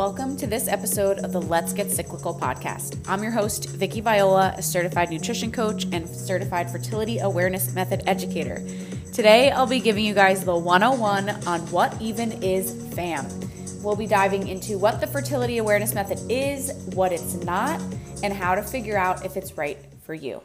Welcome to this episode of the Let's Get Cyclical podcast. I'm your host, Vicki Viola, a certified nutrition coach and certified fertility awareness method educator. Today, I'll be giving you guys the 101 on what even is FAM. We'll be diving into what the fertility awareness method is, what it's not, and how to figure out if it's right for you.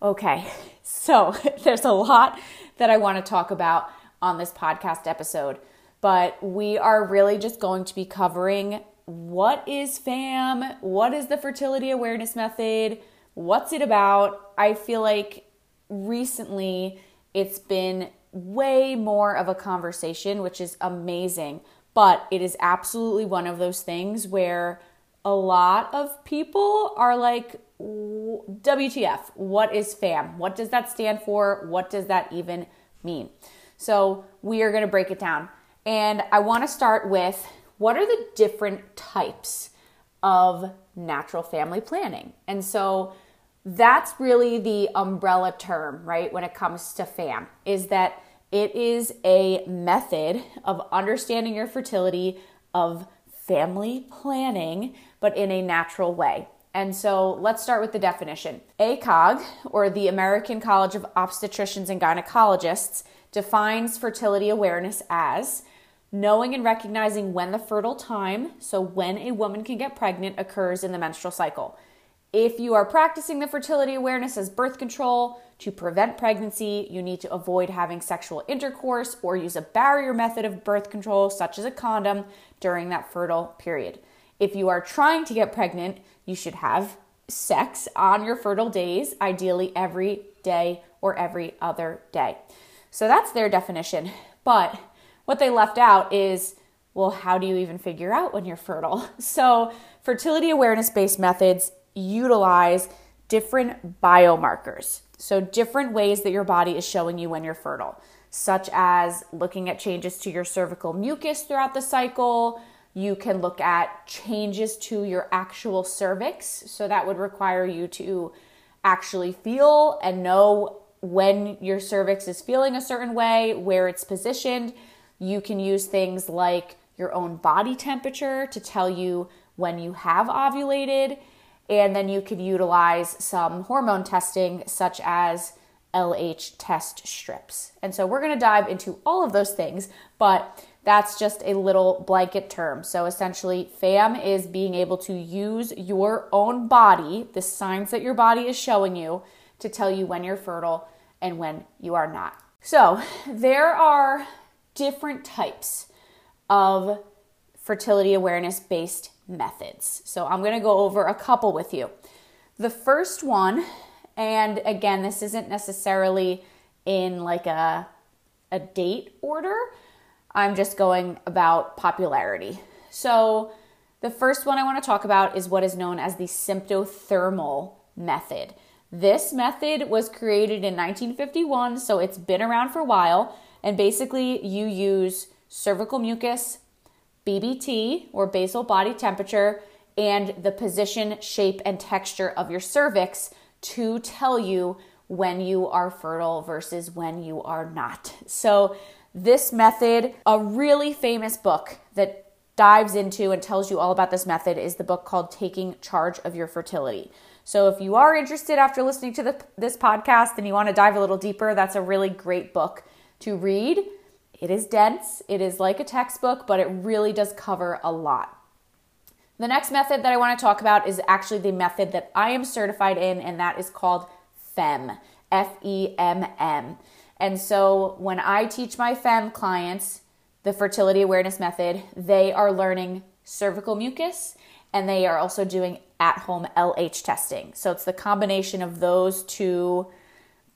Okay, so there's a lot that I want to talk about on this podcast episode but we are really just going to be covering what is FAM, what is the fertility awareness method, what's it about. I feel like recently it's been way more of a conversation, which is amazing, but it is absolutely one of those things where a lot of people are like, WTF, what is FAM? What does that stand for? What does that even mean? So, we are going to break it down. And I want to start with what are the different types of natural family planning? And so that's really the umbrella term, right, when it comes to FAM, is that it is a method of understanding your fertility, of family planning, but in a natural way. And so let's start with the definition. ACOG, or the American College of Obstetricians and Gynecologists, defines fertility awareness as knowing and recognizing when the fertile time, so when a woman can get pregnant, occurs in the menstrual cycle. If you are practicing the fertility awareness as birth control to prevent pregnancy, you need to avoid having sexual intercourse or use a barrier method of birth control, such as a condom, during that fertile period. If you are trying to get pregnant, you should have sex on your fertile days, ideally every day or every other day. So that's their definition. But what they left out is well, how do you even figure out when you're fertile? So, fertility awareness based methods utilize different biomarkers. So, different ways that your body is showing you when you're fertile, such as looking at changes to your cervical mucus throughout the cycle. You can look at changes to your actual cervix. So, that would require you to actually feel and know when your cervix is feeling a certain way, where it's positioned you can use things like your own body temperature to tell you when you have ovulated. And then you could utilize some hormone testing, such as LH test strips. And so we're gonna dive into all of those things, but that's just a little blanket term. So essentially, FAM is being able to use your own body, the signs that your body is showing you, to tell you when you're fertile and when you are not. So there are different types of fertility awareness based methods. So I'm going to go over a couple with you. The first one, and again, this isn't necessarily in like a, a date order, I'm just going about popularity. So the first one I want to talk about is what is known as the symptothermal method. This method was created in 1951, so it's been around for a while. And basically, you use cervical mucus, BBT or basal body temperature, and the position, shape, and texture of your cervix to tell you when you are fertile versus when you are not. So, this method, a really famous book that dives into and tells you all about this method is the book called Taking Charge of Your Fertility. So, if you are interested after listening to the, this podcast and you want to dive a little deeper, that's a really great book to read. It is dense, it is like a textbook, but it really does cover a lot. The next method that I want to talk about is actually the method that I am certified in, and that is called FEMM, F E M M. And so when I teach my FEMM clients the fertility awareness method, they are learning cervical mucus and they are also doing at home LH testing. So it's the combination of those two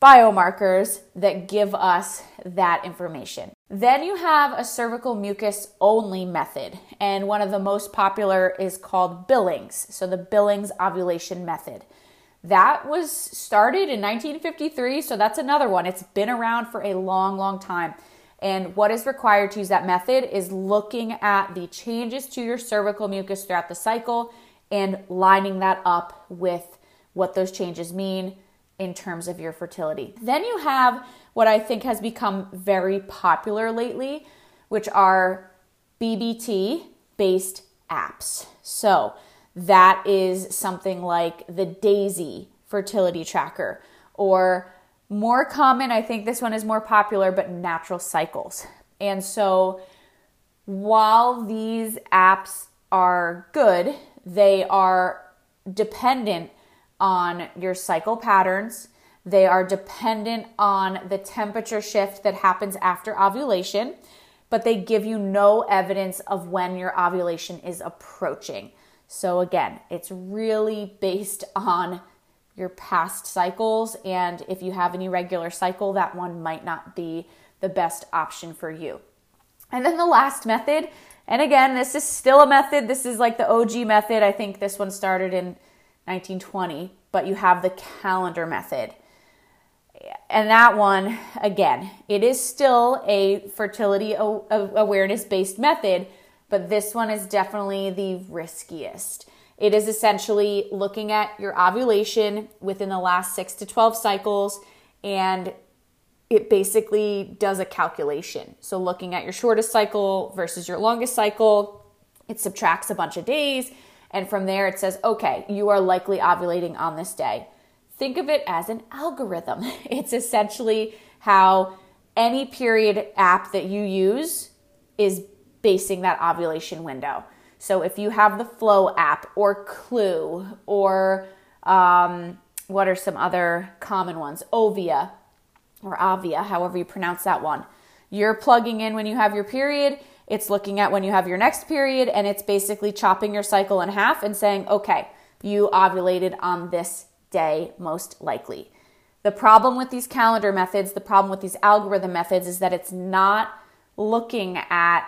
biomarkers that give us that information. Then you have a cervical mucus only method, and one of the most popular is called Billings. So, the Billings ovulation method. That was started in 1953, so that's another one. It's been around for a long, long time. And what is required to use that method is looking at the changes to your cervical mucus throughout the cycle and lining that up with what those changes mean in terms of your fertility. Then you have what I think has become very popular lately, which are BBT based apps. So that is something like the Daysy fertility tracker, or more common, I think this one is more popular, but natural cycles. And so while these apps are good, they are dependent on your cycle patterns. They are dependent on the temperature shift that happens after ovulation, but they give you no evidence of when your ovulation is approaching. So, again, it's really based on your past cycles. And if you have an irregular cycle, that one might not be the best option for you. And then the last method, and again, this is still a method. This is like the OG method. I think this one started in 1920, but you have the calendar method. And that one, again, it is still a fertility awareness based method, but this one is definitely the riskiest. It is essentially looking at your ovulation within the last six to 12 cycles and it basically does a calculation. So, looking at your shortest cycle versus your longest cycle, it subtracts a bunch of days. And from there, it says, okay, you are likely ovulating on this day. Think of it as an algorithm. It's essentially how any period app that you use is basing that ovulation window. So if you have the Flow app or Clue or um, what are some other common ones? Ovia or Avia, however you pronounce that one. You're plugging in when you have your period. It's looking at when you have your next period, and it's basically chopping your cycle in half and saying, okay, you ovulated on this day, most likely. The problem with these calendar methods, the problem with these algorithm methods is that it's not looking at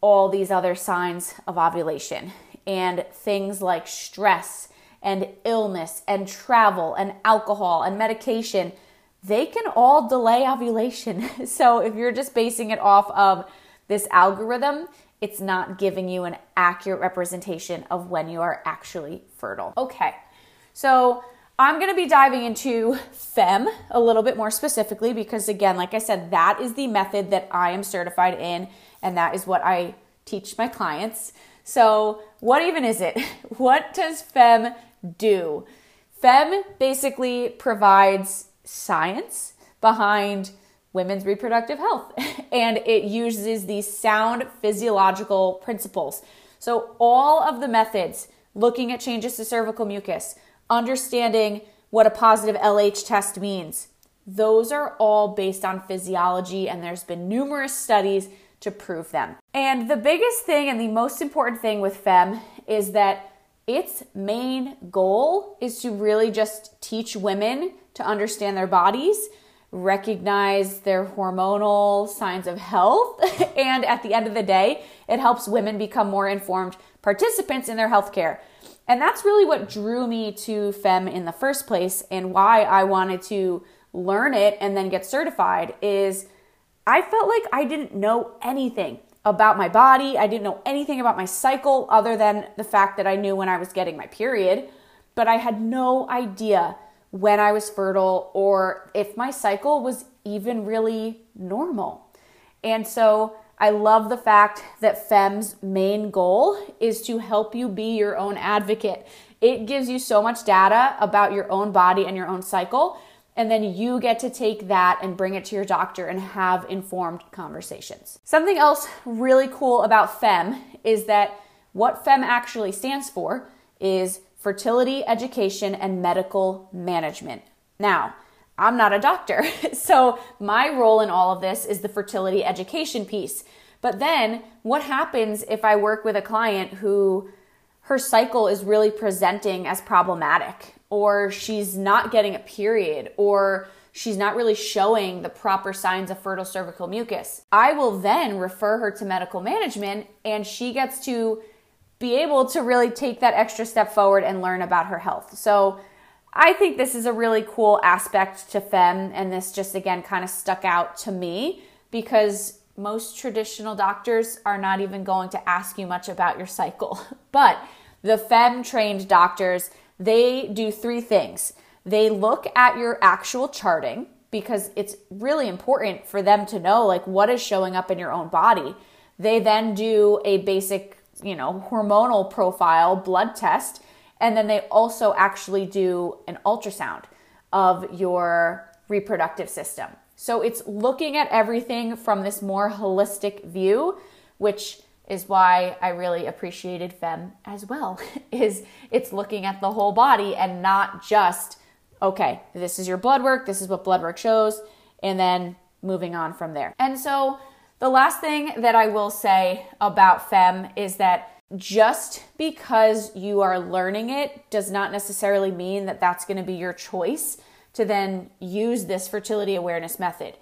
all these other signs of ovulation and things like stress and illness and travel and alcohol and medication, they can all delay ovulation. so if you're just basing it off of this algorithm, it's not giving you an accurate representation of when you are actually fertile. Okay, so I'm gonna be diving into FEMM a little bit more specifically because, again, like I said, that is the method that I am certified in and that is what I teach my clients. So, what even is it? What does FEMM do? FEMM basically provides science behind women's reproductive health and it uses these sound physiological principles. So, all of the methods looking at changes to cervical mucus, understanding what a positive LH test means, those are all based on physiology, and there's been numerous studies to prove them. And the biggest thing and the most important thing with FEMM is that its main goal is to really just teach women to understand their bodies, recognize their hormonal signs of health, and at the end of the day, it helps women become more informed participants in their healthcare. And that's really what drew me to FEMM in the first place and why I wanted to learn it and then get certified is I felt like I didn't know anything about my body. I didn't know anything about my cycle other than the fact that I knew when I was getting my period, but I had no idea when I was fertile or if my cycle was even really normal. And so I love the fact that FEMM's main goal is to help you be your own advocate. It gives you so much data about your own body and your own cycle and then you get to take that and bring it to your doctor and have informed conversations. Something else really cool about FEMM is that what FEMM actually stands for is fertility education and medical management. Now, I'm not a doctor, so my role in all of this is the fertility education piece. But then, what happens if I work with a client who her cycle is really presenting as problematic or she's not getting a period, or she's not really showing the proper signs of fertile cervical mucus. I will then refer her to medical management and she gets to be able to really take that extra step forward and learn about her health. So I think this is a really cool aspect to FEMM, and this just again kind of stuck out to me because most traditional doctors are not even going to ask you much about your cycle. But the FEMM trained doctors they do three things. They look at your actual charting because it's really important for them to know like what is showing up in your own body. They then do a basic you know, hormonal profile blood test. And then they also actually do an ultrasound of your reproductive system. So it's looking at everything from this more holistic view, which is why I really appreciated FEMM as well. is it's looking at the whole body and not just okay, this is your blood work, this is what blood work shows, and then moving on from there. And so the last thing that I will say about FEMM is that just because you are learning it does not necessarily mean that that's going to be your choice to then use this fertility awareness method.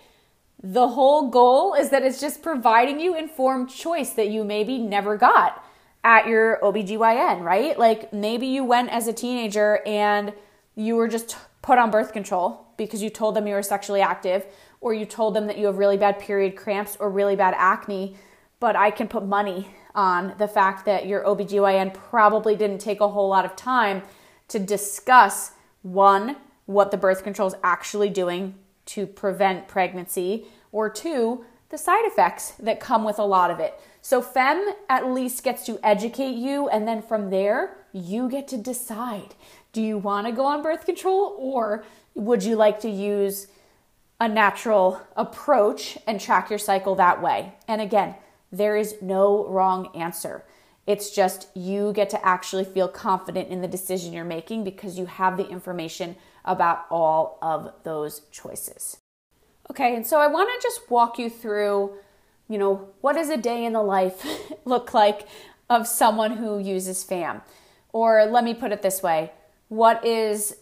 The whole goal is that it's just providing you informed choice that you maybe never got at your OBGYN, right? Like maybe you went as a teenager and you were just put on birth control because you told them you were sexually active or you told them that you have really bad period cramps or really bad acne, but I can put money on the fact that your OBGYN probably didn't take a whole lot of time to discuss one, what the birth control is actually doing to prevent pregnancy, or two, the side effects that come with a lot of it. So, FEMM at least gets to educate you, and then from there, you get to decide do you want to go on birth control or would you like to use a natural approach and track your cycle that way? And again, there is no wrong answer. It's just you get to actually feel confident in the decision you're making because you have the information about all of those choices. Okay, and so I want to just walk you through, you know, what does a day in the life look like of someone who uses FAM? Or let me put it this way what is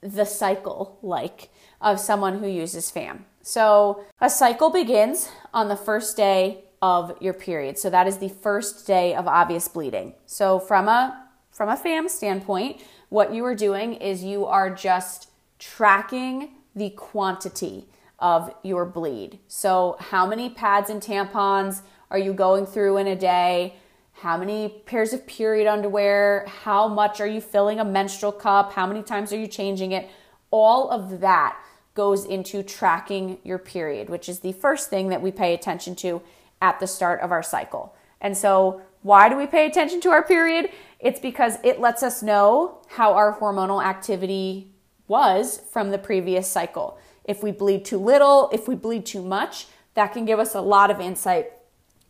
the cycle like of someone who uses FAM? So, a cycle begins on the first day of your period. So that is the first day of obvious bleeding. So from a from a FAM standpoint, what you are doing is you are just tracking the quantity of your bleed. So how many pads and tampons are you going through in a day? how many pairs of period underwear, how much are you filling a menstrual cup, how many times are you changing it. All of that goes into tracking your period, which is the first thing that we pay attention to at the start of our cycle. And so, why do we pay attention to our period? It's because it lets us know how our hormonal activity was from the previous cycle. If we bleed too little, if we bleed too much, that can give us a lot of insight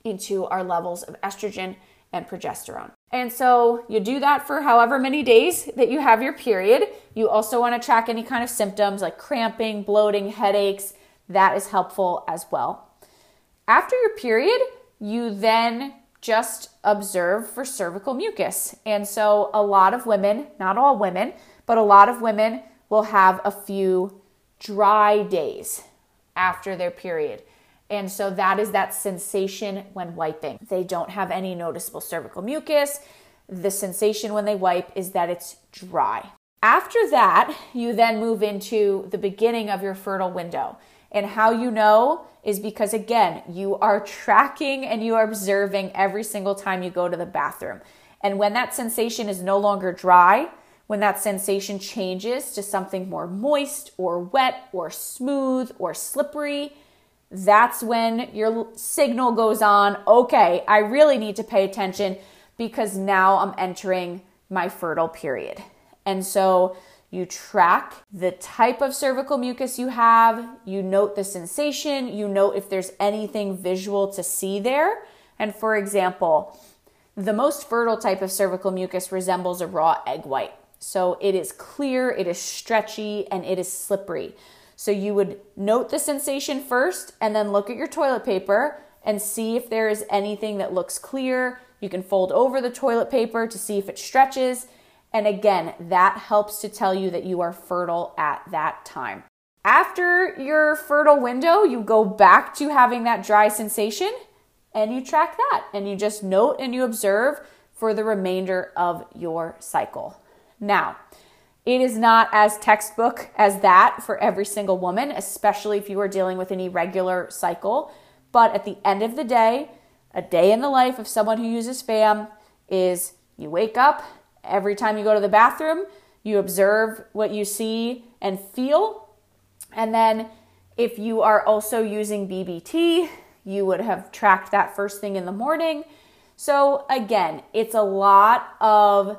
into our levels of estrogen and progesterone. And so you do that for however many days that you have your period. You also want to track any kind of symptoms like cramping, bloating, headaches. That is helpful as well. After your period, you then just observe for cervical mucus. And so a lot of women, not all women, but a lot of women will have a few dry days after their period. And so that is that sensation when wiping. They don't have any noticeable cervical mucus. The sensation when they wipe is that it's dry. After that, you then move into the beginning of your fertile window. And how you know is because, again, you are tracking and you are observing every single time you go to the bathroom. And when that sensation is no longer dry, when that sensation changes to something more moist or wet or smooth or slippery, that's when your signal goes on. Okay, I really need to pay attention because now I'm entering my fertile period. And so you track the type of cervical mucus you have, you note the sensation, you note if there's anything visual to see there. And for example, the most fertile type of cervical mucus resembles a raw egg white. So it is clear, it is stretchy, and it is slippery. So you would note the sensation first and then look at your toilet paper and see if there is anything that looks clear. You can fold over the toilet paper to see if it stretches. And again, that helps to tell you that you are fertile at that time. After your fertile window, you go back to having that dry sensation and you track that and you just note and you observe for the remainder of your cycle. Now, it is not as textbook as that for every single woman, especially if you are dealing with an irregular cycle. But at the end of the day, a day in the life of someone who uses FAM is you wake up, every time you go to the bathroom, you observe what you see and feel. And then if you are also using BBT, you would have tracked that first thing in the morning. So, again, it's a lot of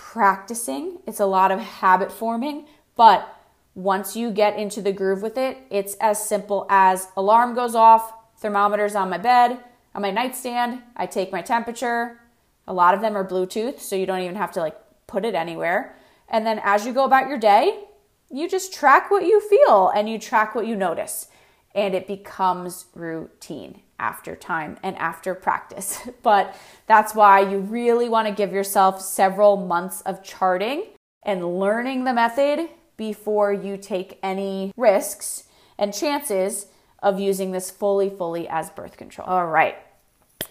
practicing, it's a lot of habit forming, but once you get into the groove with it, it's as simple as alarm goes off, thermometers on my bed, on my nightstand, I take my temperature. A lot of them are Bluetooth, so you don't even have to like put it anywhere. And then as you go about your day, you just track what you feel and you track what you notice. And it becomes routine after time and after practice. But that's why you really want to give yourself several months of charting and learning the method before you take any risks and chances of using this fully, fully as birth control. All right.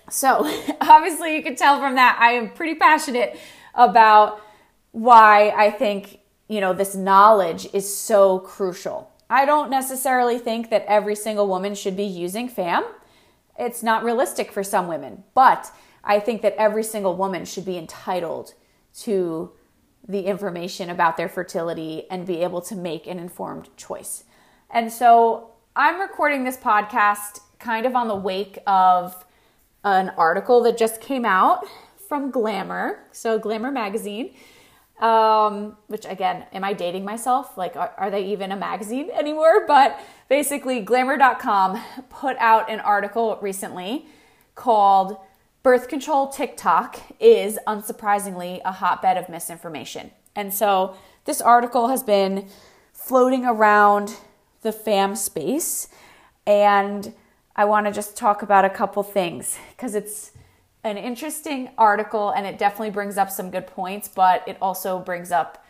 So, obviously, you can tell from that I am pretty passionate about why I think, you know, this knowledge is so crucial. I don't necessarily think that every single woman should be using FAM. It's not realistic for some women, but I think that every single woman should be entitled to the information about their fertility and be able to make an informed choice. And so I'm recording this podcast kind of on the wake of an article that just came out from Glamour, so Glamour magazine. Um, which again, am I dating myself? Like, are, are they even a magazine anymore? But basically, glamour.com put out an article recently called Birth Control TikTok is unsurprisingly a hotbed of misinformation. And so this article has been floating around the fam space and I want to just talk about a couple things because it's an interesting article and it definitely brings up some good points, but it also brings up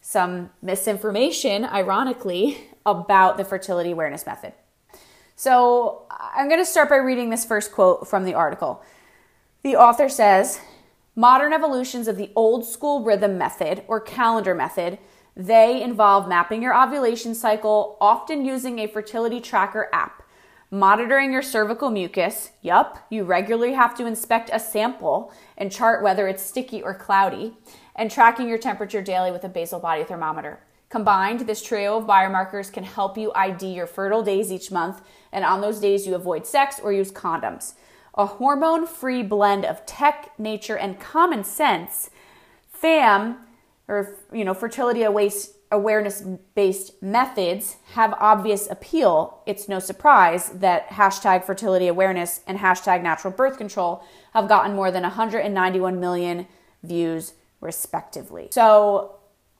some misinformation, ironically, about the fertility awareness method. So I'm going to start by reading this first quote from the article. The author says, Modern evolutions of the old school rhythm method or calendar method, they involve mapping your ovulation cycle, often using a fertility tracker app monitoring your cervical mucus. Yup, you regularly have to inspect a sample and chart whether it's sticky or cloudy, and tracking your temperature daily with a basal body thermometer. Combined, this trio of biomarkers can help you ID your fertile days each month, and on those days, you avoid sex or use condoms. A hormone free blend of tech, nature, and common sense, FAM, or you know, fertility awaits awareness based methods have obvious appeal, it's no surprise that hashtag fertility awareness and hashtag natural birth control have gotten more than 191 million views, respectively. So,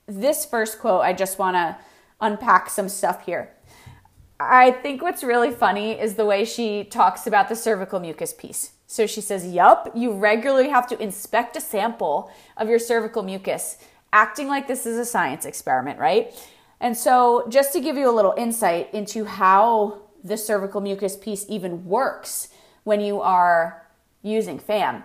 this first quote, I just want to unpack some stuff here. I think what's really funny is the way she talks about the cervical mucus piece. So she says, Yup, you regularly have to inspect a sample of your cervical mucus acting like this is a science experiment, right? And so, just to give you a little insight into how the cervical mucus piece even works when you are using FAM,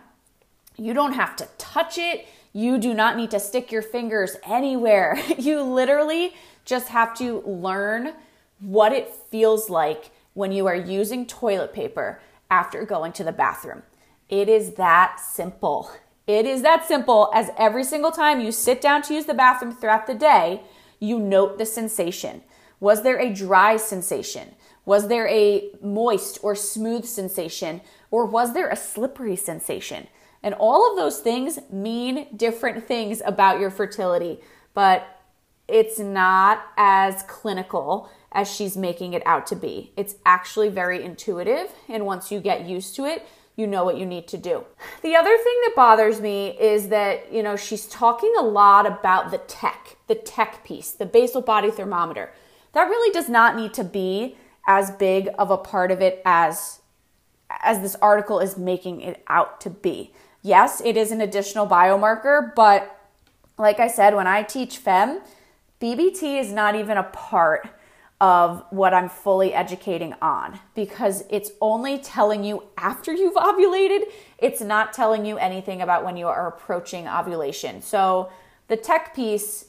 you don't have to touch it. You do not need to stick your fingers anywhere. You literally just have to learn what it feels like when you are using toilet paper after going to the bathroom. It is that simple. It is that simple as every single time you sit down to use the bathroom throughout the day, you note the sensation. Was there a dry sensation? Was there a moist or smooth sensation? Or was there a slippery sensation? And all of those things mean different things about your fertility, but it's not as clinical as she's making it out to be. It's actually very intuitive, and once you get used to it, you know what you need to do. The other thing that bothers me is that, you know, she's talking a lot about the tech, the tech piece, the basal body thermometer. That really does not need to be as big of a part of it as as this article is making it out to be. Yes, it is an additional biomarker, but like I said, when I teach FEMM, BBT is not even a part of what I'm fully educating on because it's only telling you after you've ovulated. It's not telling you anything about when you are approaching ovulation. So the tech piece,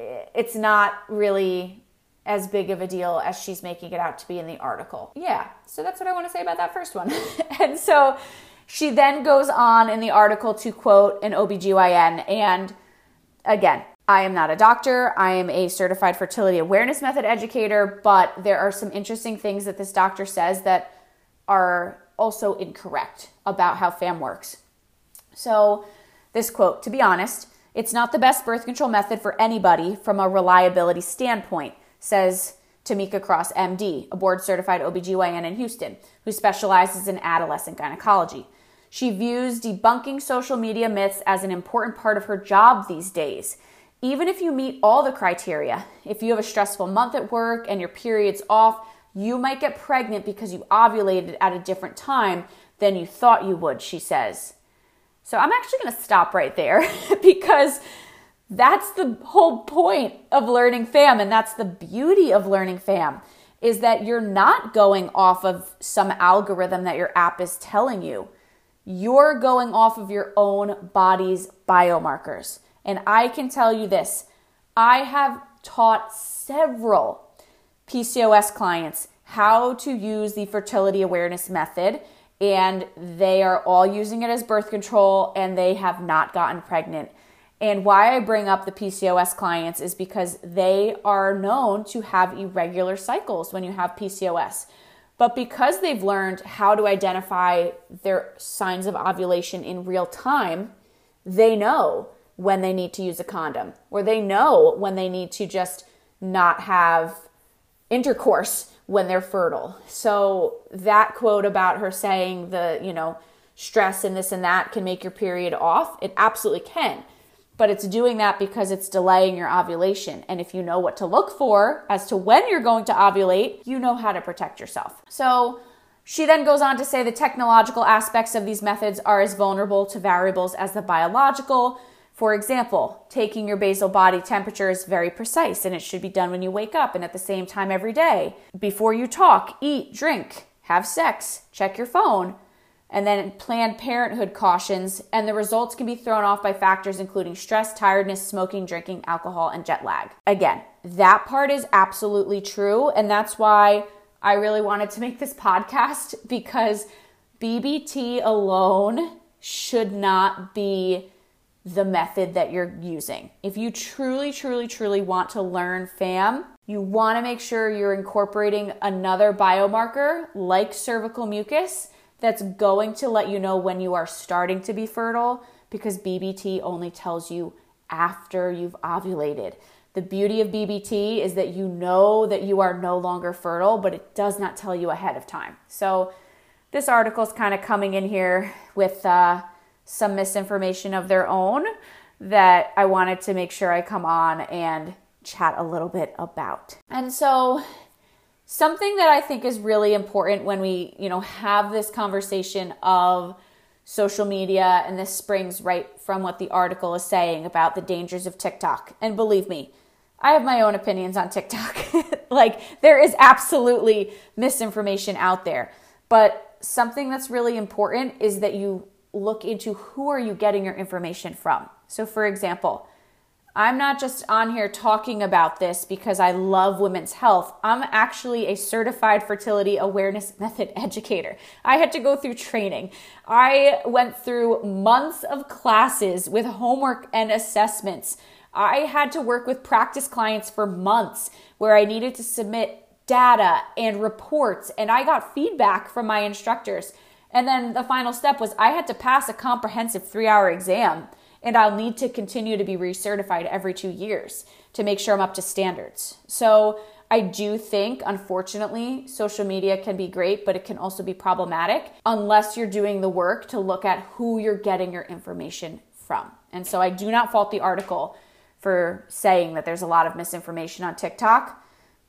eh, it's not really as big of a deal as she's making it out to be in the article. Yeah, so that's what I want to say about that first one. and so she then goes on in the article to quote an OBGYN and again, I am not a doctor. I am a certified fertility awareness method educator, but there are some interesting things that this doctor says that are also incorrect about how FAM works. So, this quote, to be honest, it's not the best birth control method for anybody from a reliability standpoint, says Tamika Cross, MD, a board certified OBGYN in Houston, who specializes in adolescent gynecology. She views debunking social media myths as an important part of her job these days. Even if you meet all the criteria, if you have a stressful month at work and your period's off, you might get pregnant because you ovulated at a different time than you thought you would, she says. So I'm actually going to stop right there because that's the whole point of learning fam and that's the beauty of learning fam is that you're not going off of some algorithm that your app is telling you. You're going off of your own body's biomarkers. And I can tell you this I have taught several PCOS clients how to use the fertility awareness method, and they are all using it as birth control and they have not gotten pregnant. And why I bring up the PCOS clients is because they are known to have irregular cycles when you have PCOS. But because they've learned how to identify their signs of ovulation in real time, they know when they need to use a condom, or they know when they need to just not have intercourse when they're fertile. So that quote about her saying the, you know, stress and this and that can make your period off, it absolutely can but it's doing that because it's delaying your ovulation. And if you know what to look for as to when you're going to ovulate, you know how to protect yourself. So she then goes on to say the technological aspects of these methods are as vulnerable to variables as the biological. For example, taking your basal body temperature is very precise and it should be done when you wake up and at the same time every day. Before you talk, eat, drink, have sex, check your phone and then Planned Parenthood cautions, and the results can be thrown off by factors including stress, tiredness, smoking, drinking, alcohol, and jet lag. Again, that part is absolutely true, and that's why I really wanted to make this podcast because BBT alone should not be the method that you're using. If you truly, truly, truly want to learn FAM, you want to make sure you're incorporating another biomarker like cervical mucus that's going to let you know when you are starting to be fertile because BBT only tells you after you've ovulated. The beauty of BBT is that you know that you are no longer fertile, but it does not tell you ahead of time. So, this article is kind of coming in here with uh, some misinformation of their own that I wanted to make sure I come on and chat a little bit about. And so, something that I think is really important when we, you know, have this conversation of social media and this springs right from what the article is saying about the dangers of TikTok. And believe me, I have my own opinions on TikTok. like there is absolutely misinformation out there. But something that's really important is that you look into who are you getting your information from. So for example, I'm not just on here talking about this because I love women's health. I'm actually a certified fertility awareness method educator. I had to go through training. I went through months of classes with homework and assessments. I had to work with practice clients for months where I needed to submit data and reports, and I got feedback from my instructors. And then the final step was I had to pass a comprehensive three hour exam and I'll need to continue to be recertified every two years to make sure I'm up to standards. So I do think, unfortunately, social media can be great, but it can also be problematic unless you're doing the work to look at who you're getting your information from. And so I do not fault the article for saying that there's a lot of misinformation on TikTok.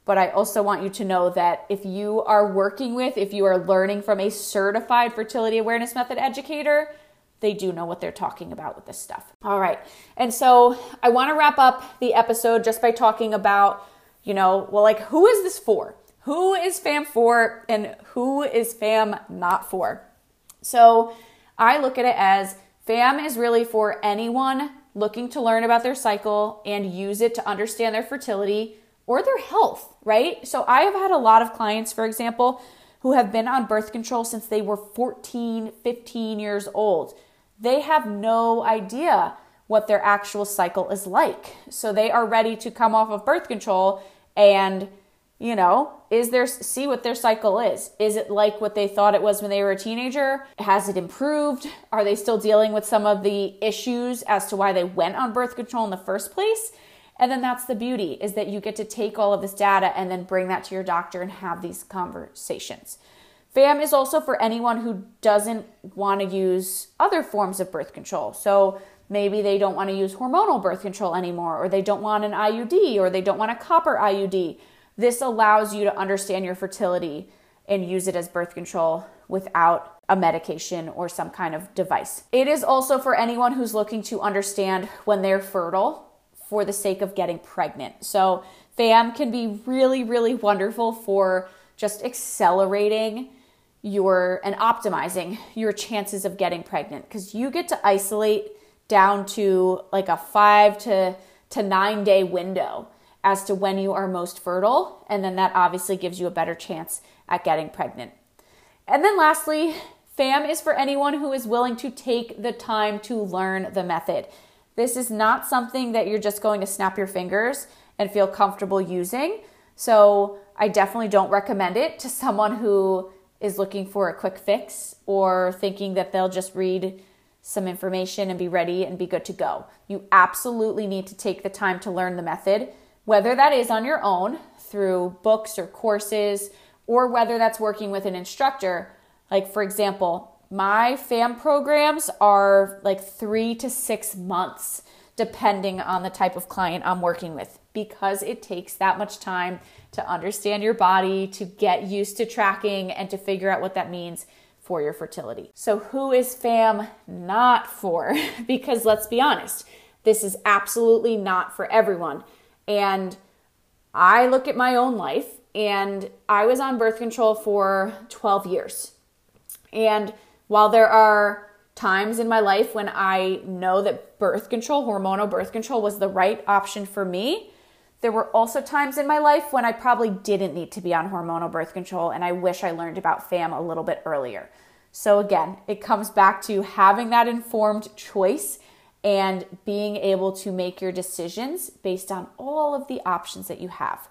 But I also want you to know that if you are working with, if you are learning from a certified fertility awareness method educator, they do know what they're talking about with this stuff. All right. And so I want to wrap up the episode just by talking about, you know, well, like, who is this for? Who is FAM for and who is FAM not for? So I look at it as FAM is really for anyone looking to learn about their cycle and use it to understand their fertility or their health, right? So I have had a lot of clients, for example, who have been on birth control since they were 14, 15 years old they have no idea what their actual cycle is like. So they are ready to come off of birth control and you know, is there see what their cycle is? Is it like what they thought it was when they were a teenager? Has it improved? Are they still dealing with some of the issues as to why they went on birth control in the first place? And then that's the beauty is that you get to take all of this data and then bring that to your doctor and have these conversations. FAM is also for anyone who doesn't want to use other forms of birth control. So maybe they don't want to use hormonal birth control anymore, or they don't want an IUD, or they don't want a copper IUD. This allows you to understand your fertility and use it as birth control without a medication or some kind of device. It is also for anyone who's looking to understand when they're fertile for the sake of getting pregnant. So, FAM can be really, really wonderful for just accelerating your and optimizing your chances of getting pregnant because you get to isolate down to like a five to, to nine day window as to when you are most fertile. And then that obviously gives you a better chance at getting pregnant. And then lastly, FAM is for anyone who is willing to take the time to learn the method. This is not something that you're just going to snap your fingers and feel comfortable using. So I definitely don't recommend it to someone who is looking for a quick fix or thinking that they'll just read some information and be ready and be good to go. You absolutely need to take the time to learn the method, whether that is on your own through books or courses, or whether that's working with an instructor. Like, for example, my FAM programs are like three to six months, depending on the type of client I'm working with, because it takes that much time to understand your body, to get used to tracking, and to figure out what that means for your fertility. So, who is FAM not for? because let's be honest, this is absolutely not for everyone. And I look at my own life, and I was on birth control for 12 years. And while there are times in my life when I know that birth control, hormonal birth control, was the right option for me, there were also times in my life when I probably didn't need to be on hormonal birth control, and I wish I learned about FAM a little bit earlier. So, again, it comes back to having that informed choice and being able to make your decisions based on all of the options that you have.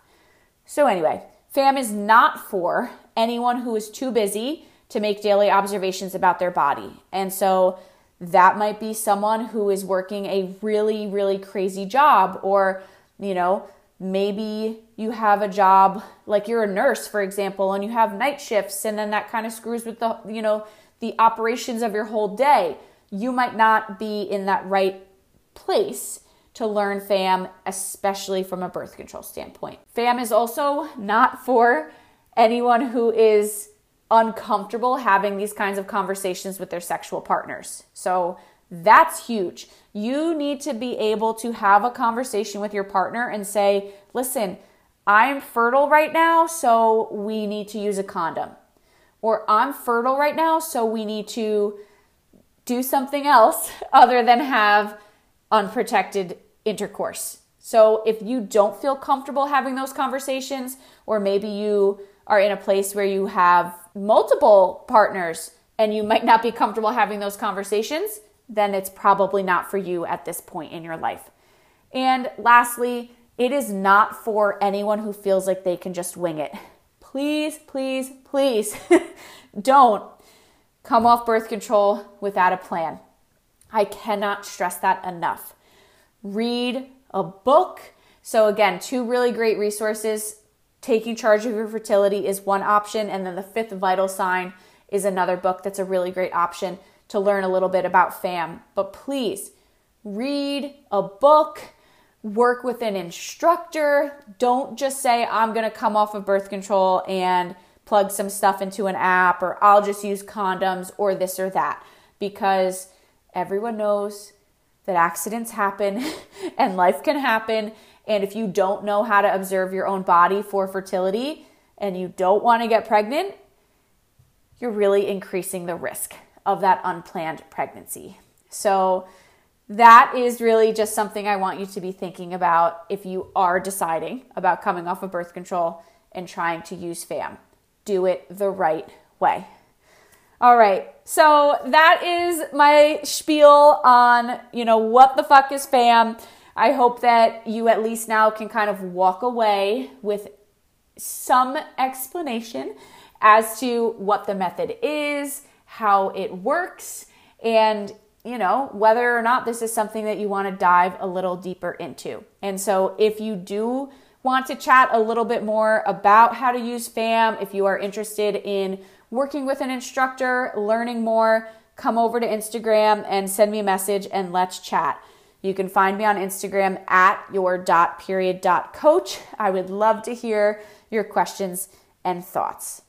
So, anyway, FAM is not for anyone who is too busy to make daily observations about their body. And so, that might be someone who is working a really, really crazy job or, you know, maybe you have a job like you're a nurse for example and you have night shifts and then that kind of screws with the you know the operations of your whole day you might not be in that right place to learn fam especially from a birth control standpoint fam is also not for anyone who is uncomfortable having these kinds of conversations with their sexual partners so that's huge. You need to be able to have a conversation with your partner and say, listen, I'm fertile right now, so we need to use a condom. Or I'm fertile right now, so we need to do something else other than have unprotected intercourse. So if you don't feel comfortable having those conversations, or maybe you are in a place where you have multiple partners and you might not be comfortable having those conversations, then it's probably not for you at this point in your life. And lastly, it is not for anyone who feels like they can just wing it. Please, please, please don't come off birth control without a plan. I cannot stress that enough. Read a book. So, again, two really great resources. Taking Charge of Your Fertility is one option, and then The Fifth Vital Sign is another book that's a really great option to learn a little bit about FAM. But please read a book, work with an instructor. Don't just say, I'm going to come off of birth control and plug some stuff into an app, or I'll just use condoms, or this or that. Because everyone knows that accidents happen and life can happen. And if you don't know how to observe your own body for fertility and you don't want to get pregnant, you're really increasing the risk of that unplanned pregnancy. So, that is really just something I want you to be thinking about if you are deciding about coming off of birth control and trying to use FAM. Do it the right way. All right. So that is my spiel on, you know, what the fuck is FAM. I hope that you at least now can kind of walk away with some explanation as to what the method is, how it works, and you know, whether or not this is something that you want to dive a little deeper into. And so if you do want to chat a little bit more about how to use FAM, if you are interested in working with an instructor, learning more, come over to Instagram and send me a message and let's chat. You can find me on Instagram at your dot period dot coach. I would love to hear your questions and thoughts.